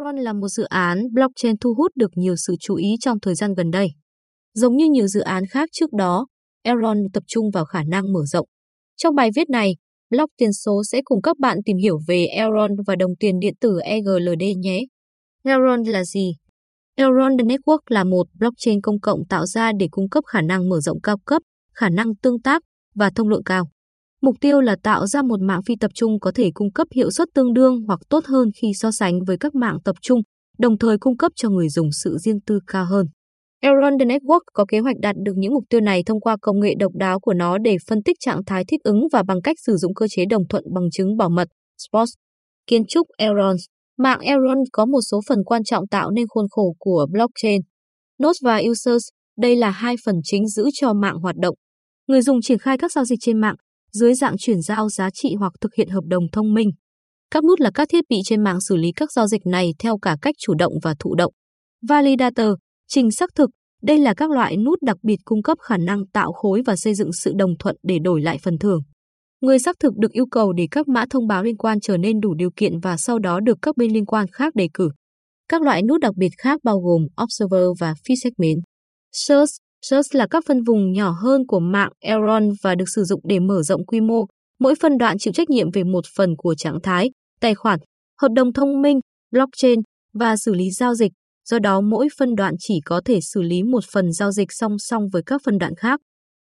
Elrond là một dự án blockchain thu hút được nhiều sự chú ý trong thời gian gần đây. Giống như nhiều dự án khác trước đó, Elrond tập trung vào khả năng mở rộng. Trong bài viết này, blog tiền số sẽ cùng các bạn tìm hiểu về Elrond và đồng tiền điện tử EGLD nhé. Elrond là gì? Elrond Network là một blockchain công cộng tạo ra để cung cấp khả năng mở rộng cao cấp, khả năng tương tác và thông lượng cao. Mục tiêu là tạo ra một mạng phi tập trung có thể cung cấp hiệu suất tương đương hoặc tốt hơn khi so sánh với các mạng tập trung, đồng thời cung cấp cho người dùng sự riêng tư cao hơn. Elrond Network có kế hoạch đạt được những mục tiêu này thông qua công nghệ độc đáo của nó để phân tích trạng thái thích ứng và bằng cách sử dụng cơ chế đồng thuận bằng chứng bảo mật, SPOS. Kiến trúc Elrond Mạng Elrond có một số phần quan trọng tạo nên khuôn khổ của blockchain. Nodes và users, đây là hai phần chính giữ cho mạng hoạt động. Người dùng triển khai các giao dịch trên mạng, dưới dạng chuyển giao giá trị hoặc thực hiện hợp đồng thông minh. Các nút là các thiết bị trên mạng xử lý các giao dịch này theo cả cách chủ động và thụ động. Validator, trình xác thực, đây là các loại nút đặc biệt cung cấp khả năng tạo khối và xây dựng sự đồng thuận để đổi lại phần thưởng. Người xác thực được yêu cầu để các mã thông báo liên quan trở nên đủ điều kiện và sau đó được các bên liên quan khác đề cử. Các loại nút đặc biệt khác bao gồm Observer và Feed Segment. Search Search là các phân vùng nhỏ hơn của mạng Elrond và được sử dụng để mở rộng quy mô. Mỗi phân đoạn chịu trách nhiệm về một phần của trạng thái, tài khoản, hợp đồng thông minh, blockchain và xử lý giao dịch. Do đó mỗi phân đoạn chỉ có thể xử lý một phần giao dịch song song với các phân đoạn khác.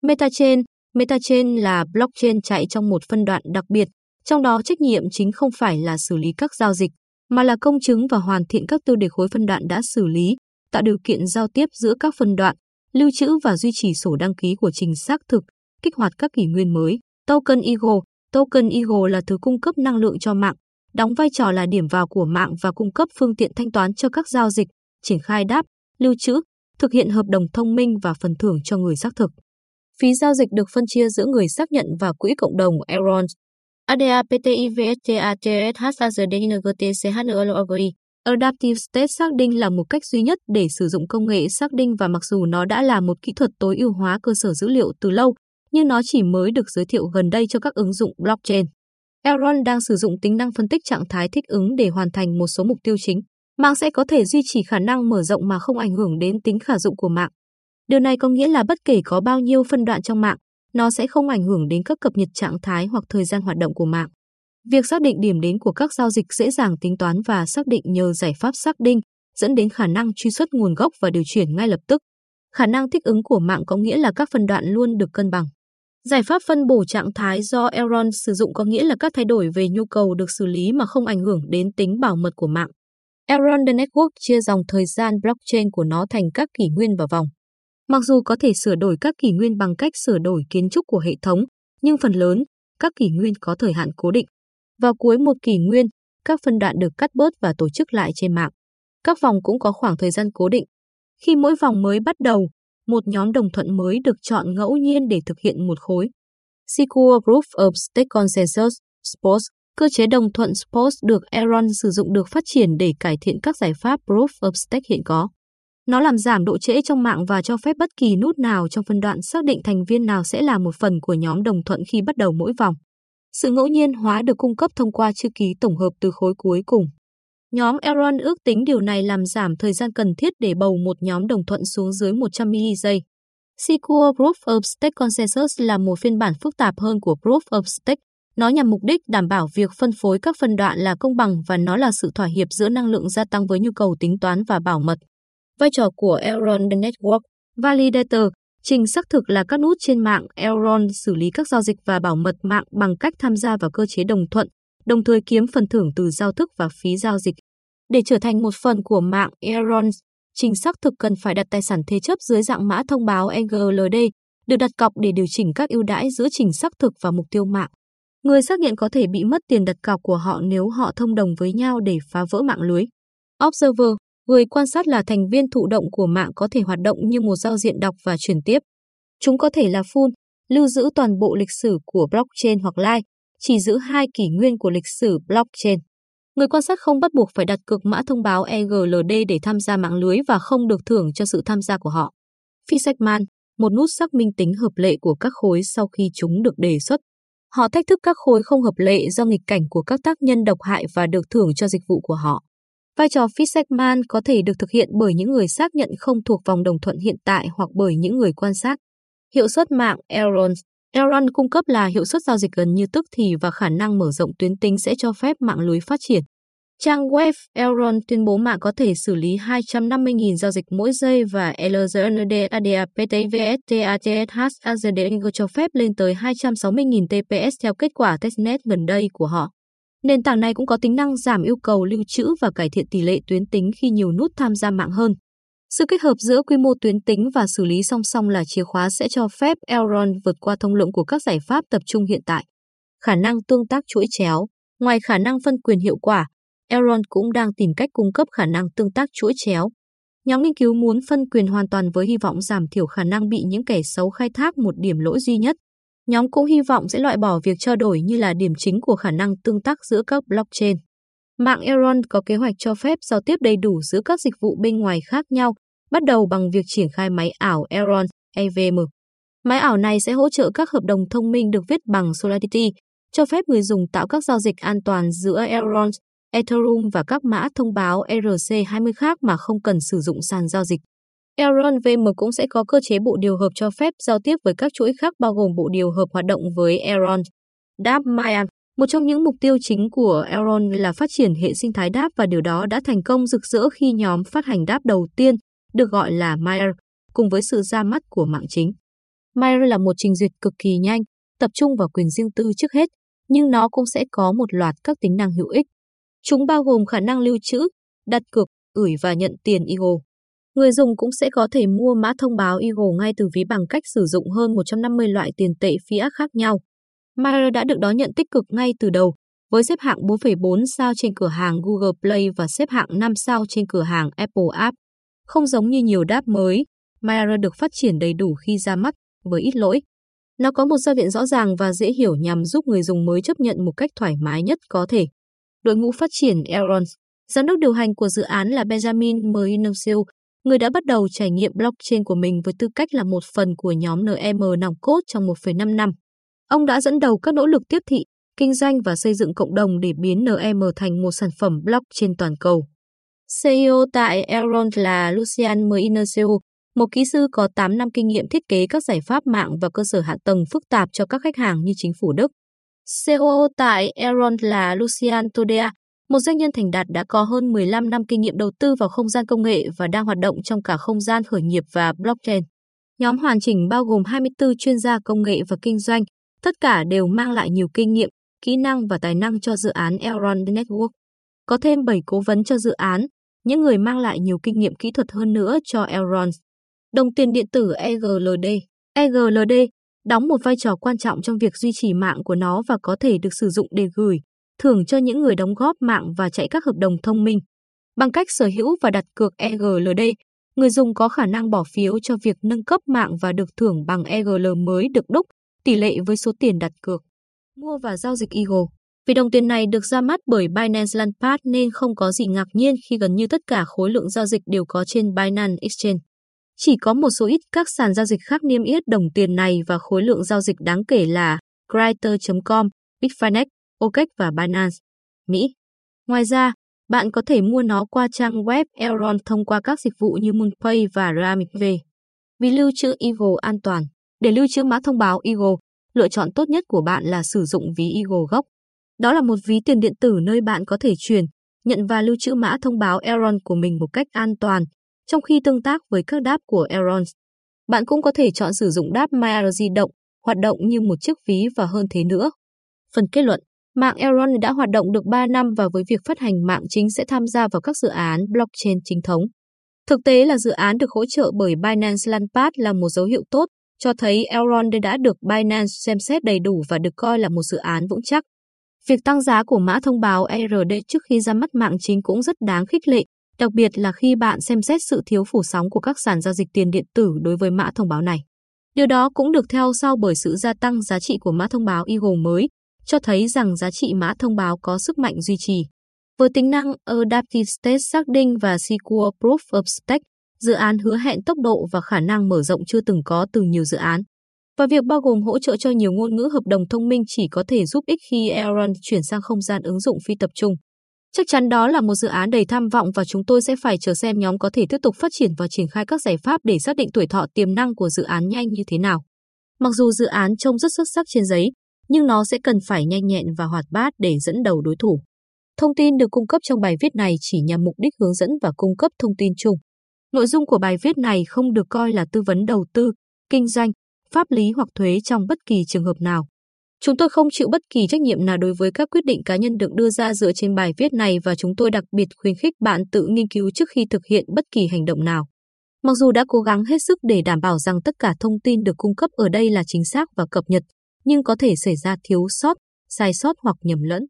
Metachain Metachain là blockchain chạy trong một phân đoạn đặc biệt, trong đó trách nhiệm chính không phải là xử lý các giao dịch, mà là công chứng và hoàn thiện các tiêu đề khối phân đoạn đã xử lý, tạo điều kiện giao tiếp giữa các phân đoạn, lưu trữ và duy trì sổ đăng ký của trình xác thực, kích hoạt các kỷ nguyên mới. Token Ego Token Ego là thứ cung cấp năng lượng cho mạng, đóng vai trò là điểm vào của mạng và cung cấp phương tiện thanh toán cho các giao dịch, triển khai đáp, lưu trữ, thực hiện hợp đồng thông minh và phần thưởng cho người xác thực. Phí giao dịch được phân chia giữa người xác nhận và quỹ cộng đồng Elrond. ADAPTIVSTATSHZDINGTCHNLOGI Adaptive State xác định là một cách duy nhất để sử dụng công nghệ xác định và mặc dù nó đã là một kỹ thuật tối ưu hóa cơ sở dữ liệu từ lâu, nhưng nó chỉ mới được giới thiệu gần đây cho các ứng dụng blockchain. Elron đang sử dụng tính năng phân tích trạng thái thích ứng để hoàn thành một số mục tiêu chính. Mạng sẽ có thể duy trì khả năng mở rộng mà không ảnh hưởng đến tính khả dụng của mạng. Điều này có nghĩa là bất kể có bao nhiêu phân đoạn trong mạng, nó sẽ không ảnh hưởng đến các cập nhật trạng thái hoặc thời gian hoạt động của mạng. Việc xác định điểm đến của các giao dịch dễ dàng tính toán và xác định nhờ giải pháp xác định, dẫn đến khả năng truy xuất nguồn gốc và điều chuyển ngay lập tức. Khả năng thích ứng của mạng có nghĩa là các phân đoạn luôn được cân bằng. Giải pháp phân bổ trạng thái do Elrond sử dụng có nghĩa là các thay đổi về nhu cầu được xử lý mà không ảnh hưởng đến tính bảo mật của mạng. Elrond Network chia dòng thời gian blockchain của nó thành các kỷ nguyên và vòng. Mặc dù có thể sửa đổi các kỷ nguyên bằng cách sửa đổi kiến trúc của hệ thống, nhưng phần lớn, các kỷ nguyên có thời hạn cố định. Vào cuối một kỷ nguyên, các phân đoạn được cắt bớt và tổ chức lại trên mạng. Các vòng cũng có khoảng thời gian cố định. Khi mỗi vòng mới bắt đầu, một nhóm đồng thuận mới được chọn ngẫu nhiên để thực hiện một khối. Secure Proof of Stake Consensus SPOS Cơ chế đồng thuận SPOS được Aaron sử dụng được phát triển để cải thiện các giải pháp Proof of Stake hiện có. Nó làm giảm độ trễ trong mạng và cho phép bất kỳ nút nào trong phân đoạn xác định thành viên nào sẽ là một phần của nhóm đồng thuận khi bắt đầu mỗi vòng. Sự ngẫu nhiên hóa được cung cấp thông qua chữ ký tổng hợp từ khối cuối cùng. Nhóm Elrond ước tính điều này làm giảm thời gian cần thiết để bầu một nhóm đồng thuận xuống dưới 100 giây. Secure Proof of Stake Consensus là một phiên bản phức tạp hơn của Proof of Stake. Nó nhằm mục đích đảm bảo việc phân phối các phân đoạn là công bằng và nó là sự thỏa hiệp giữa năng lượng gia tăng với nhu cầu tính toán và bảo mật. Vai trò của Elrond Network Validator Trình xác thực là các nút trên mạng Elrond xử lý các giao dịch và bảo mật mạng bằng cách tham gia vào cơ chế đồng thuận, đồng thời kiếm phần thưởng từ giao thức và phí giao dịch. Để trở thành một phần của mạng Elrond, trình xác thực cần phải đặt tài sản thế chấp dưới dạng mã thông báo NGLD, được đặt cọc để điều chỉnh các ưu đãi giữa trình xác thực và mục tiêu mạng. Người xác nhận có thể bị mất tiền đặt cọc của họ nếu họ thông đồng với nhau để phá vỡ mạng lưới. Observer Người quan sát là thành viên thụ động của mạng có thể hoạt động như một giao diện đọc và truyền tiếp. Chúng có thể là full, lưu giữ toàn bộ lịch sử của blockchain hoặc live, chỉ giữ hai kỷ nguyên của lịch sử blockchain. Người quan sát không bắt buộc phải đặt cược mã thông báo EGLD để tham gia mạng lưới và không được thưởng cho sự tham gia của họ. Fisegman, một nút xác minh tính hợp lệ của các khối sau khi chúng được đề xuất. Họ thách thức các khối không hợp lệ do nghịch cảnh của các tác nhân độc hại và được thưởng cho dịch vụ của họ. Vai trò Fishman có thể được thực hiện bởi những người xác nhận không thuộc vòng đồng thuận hiện tại hoặc bởi những người quan sát. Hiệu suất mạng Elrond Elrond cung cấp là hiệu suất giao dịch gần như tức thì và khả năng mở rộng tuyến tính sẽ cho phép mạng lưới phát triển. Trang web Elrond tuyên bố mạng có thể xử lý 250.000 giao dịch mỗi giây và LZNDADAPTVSTATSHAZD cho phép lên tới 260.000 TPS theo kết quả testnet gần đây của họ. Nền tảng này cũng có tính năng giảm yêu cầu lưu trữ và cải thiện tỷ lệ tuyến tính khi nhiều nút tham gia mạng hơn. Sự kết hợp giữa quy mô tuyến tính và xử lý song song là chìa khóa sẽ cho phép Elrond vượt qua thông lượng của các giải pháp tập trung hiện tại. Khả năng tương tác chuỗi chéo Ngoài khả năng phân quyền hiệu quả, Elrond cũng đang tìm cách cung cấp khả năng tương tác chuỗi chéo. Nhóm nghiên cứu muốn phân quyền hoàn toàn với hy vọng giảm thiểu khả năng bị những kẻ xấu khai thác một điểm lỗi duy nhất. Nhóm cũng hy vọng sẽ loại bỏ việc trao đổi như là điểm chính của khả năng tương tác giữa các blockchain. Mạng Elrond có kế hoạch cho phép giao tiếp đầy đủ giữa các dịch vụ bên ngoài khác nhau, bắt đầu bằng việc triển khai máy ảo Elrond EVM. Máy ảo này sẽ hỗ trợ các hợp đồng thông minh được viết bằng Solidity, cho phép người dùng tạo các giao dịch an toàn giữa Elrond, Ethereum và các mã thông báo ERC20 khác mà không cần sử dụng sàn giao dịch. Elrond VM cũng sẽ có cơ chế bộ điều hợp cho phép giao tiếp với các chuỗi khác bao gồm bộ điều hợp hoạt động với Elrond. Đáp Mayan một trong những mục tiêu chính của Elrond là phát triển hệ sinh thái đáp và điều đó đã thành công rực rỡ khi nhóm phát hành đáp đầu tiên, được gọi là Mayer, cùng với sự ra mắt của mạng chính. Mayer là một trình duyệt cực kỳ nhanh, tập trung vào quyền riêng tư trước hết, nhưng nó cũng sẽ có một loạt các tính năng hữu ích. Chúng bao gồm khả năng lưu trữ, đặt cược, gửi và nhận tiền Eagle. Người dùng cũng sẽ có thể mua mã thông báo Eagle ngay từ ví bằng cách sử dụng hơn 150 loại tiền tệ fiat khác nhau. Mayer đã được đón nhận tích cực ngay từ đầu, với xếp hạng 4,4 sao trên cửa hàng Google Play và xếp hạng 5 sao trên cửa hàng Apple App. Không giống như nhiều đáp mới, Mayer được phát triển đầy đủ khi ra mắt, với ít lỗi. Nó có một giao diện rõ ràng và dễ hiểu nhằm giúp người dùng mới chấp nhận một cách thoải mái nhất có thể. Đội ngũ phát triển Elrond Giám đốc điều hành của dự án là Benjamin Merinosil, người đã bắt đầu trải nghiệm blockchain của mình với tư cách là một phần của nhóm NM nòng cốt trong 1,5 năm. Ông đã dẫn đầu các nỗ lực tiếp thị, kinh doanh và xây dựng cộng đồng để biến NM thành một sản phẩm blockchain toàn cầu. CEO tại Elrond là Lucian Merinoseu, một kỹ sư có 8 năm kinh nghiệm thiết kế các giải pháp mạng và cơ sở hạ tầng phức tạp cho các khách hàng như chính phủ Đức. CEO tại Elrond là Lucian Todea, một doanh nhân thành đạt đã có hơn 15 năm kinh nghiệm đầu tư vào không gian công nghệ và đang hoạt động trong cả không gian khởi nghiệp và blockchain. Nhóm hoàn chỉnh bao gồm 24 chuyên gia công nghệ và kinh doanh, tất cả đều mang lại nhiều kinh nghiệm, kỹ năng và tài năng cho dự án Elrond Network. Có thêm 7 cố vấn cho dự án, những người mang lại nhiều kinh nghiệm kỹ thuật hơn nữa cho Elrond. Đồng tiền điện tử EGLD EGLD đóng một vai trò quan trọng trong việc duy trì mạng của nó và có thể được sử dụng để gửi, thưởng cho những người đóng góp mạng và chạy các hợp đồng thông minh. Bằng cách sở hữu và đặt cược EGLD, người dùng có khả năng bỏ phiếu cho việc nâng cấp mạng và được thưởng bằng EGL mới được đúc, tỷ lệ với số tiền đặt cược. Mua và giao dịch Eagle Vì đồng tiền này được ra mắt bởi Binance Launchpad nên không có gì ngạc nhiên khi gần như tất cả khối lượng giao dịch đều có trên Binance Exchange. Chỉ có một số ít các sàn giao dịch khác niêm yết đồng tiền này và khối lượng giao dịch đáng kể là Crypto.com, Bitfinex, OPEC và Binance, Mỹ. Ngoài ra, bạn có thể mua nó qua trang web Elron thông qua các dịch vụ như MoonPay và RamV. Vì lưu trữ Eagle an toàn, để lưu trữ mã thông báo Eagle, lựa chọn tốt nhất của bạn là sử dụng ví Eagle gốc. Đó là một ví tiền điện tử nơi bạn có thể truyền, nhận và lưu trữ mã thông báo Elron của mình một cách an toàn, trong khi tương tác với các đáp của Elron. Bạn cũng có thể chọn sử dụng đáp Mayer di động, hoạt động như một chiếc ví và hơn thế nữa. Phần kết luận Mạng Elrond đã hoạt động được 3 năm và với việc phát hành mạng chính sẽ tham gia vào các dự án blockchain chính thống. Thực tế là dự án được hỗ trợ bởi Binance Launchpad là một dấu hiệu tốt, cho thấy Elrond đã được Binance xem xét đầy đủ và được coi là một dự án vững chắc. Việc tăng giá của mã thông báo ERD trước khi ra mắt mạng chính cũng rất đáng khích lệ, đặc biệt là khi bạn xem xét sự thiếu phủ sóng của các sàn giao dịch tiền điện tử đối với mã thông báo này. Điều đó cũng được theo sau bởi sự gia tăng giá trị của mã thông báo Eagle mới, cho thấy rằng giá trị mã thông báo có sức mạnh duy trì. Với tính năng Adaptive State xác định và Secure Proof of Stake, dự án hứa hẹn tốc độ và khả năng mở rộng chưa từng có từ nhiều dự án. Và việc bao gồm hỗ trợ cho nhiều ngôn ngữ hợp đồng thông minh chỉ có thể giúp ích khi Elrond chuyển sang không gian ứng dụng phi tập trung. Chắc chắn đó là một dự án đầy tham vọng và chúng tôi sẽ phải chờ xem nhóm có thể tiếp tục phát triển và triển khai các giải pháp để xác định tuổi thọ tiềm năng của dự án nhanh như thế nào. Mặc dù dự án trông rất xuất sắc trên giấy, nhưng nó sẽ cần phải nhanh nhẹn và hoạt bát để dẫn đầu đối thủ. Thông tin được cung cấp trong bài viết này chỉ nhằm mục đích hướng dẫn và cung cấp thông tin chung. Nội dung của bài viết này không được coi là tư vấn đầu tư, kinh doanh, pháp lý hoặc thuế trong bất kỳ trường hợp nào. Chúng tôi không chịu bất kỳ trách nhiệm nào đối với các quyết định cá nhân được đưa ra dựa trên bài viết này và chúng tôi đặc biệt khuyến khích bạn tự nghiên cứu trước khi thực hiện bất kỳ hành động nào. Mặc dù đã cố gắng hết sức để đảm bảo rằng tất cả thông tin được cung cấp ở đây là chính xác và cập nhật, nhưng có thể xảy ra thiếu sót, sai sót hoặc nhầm lẫn.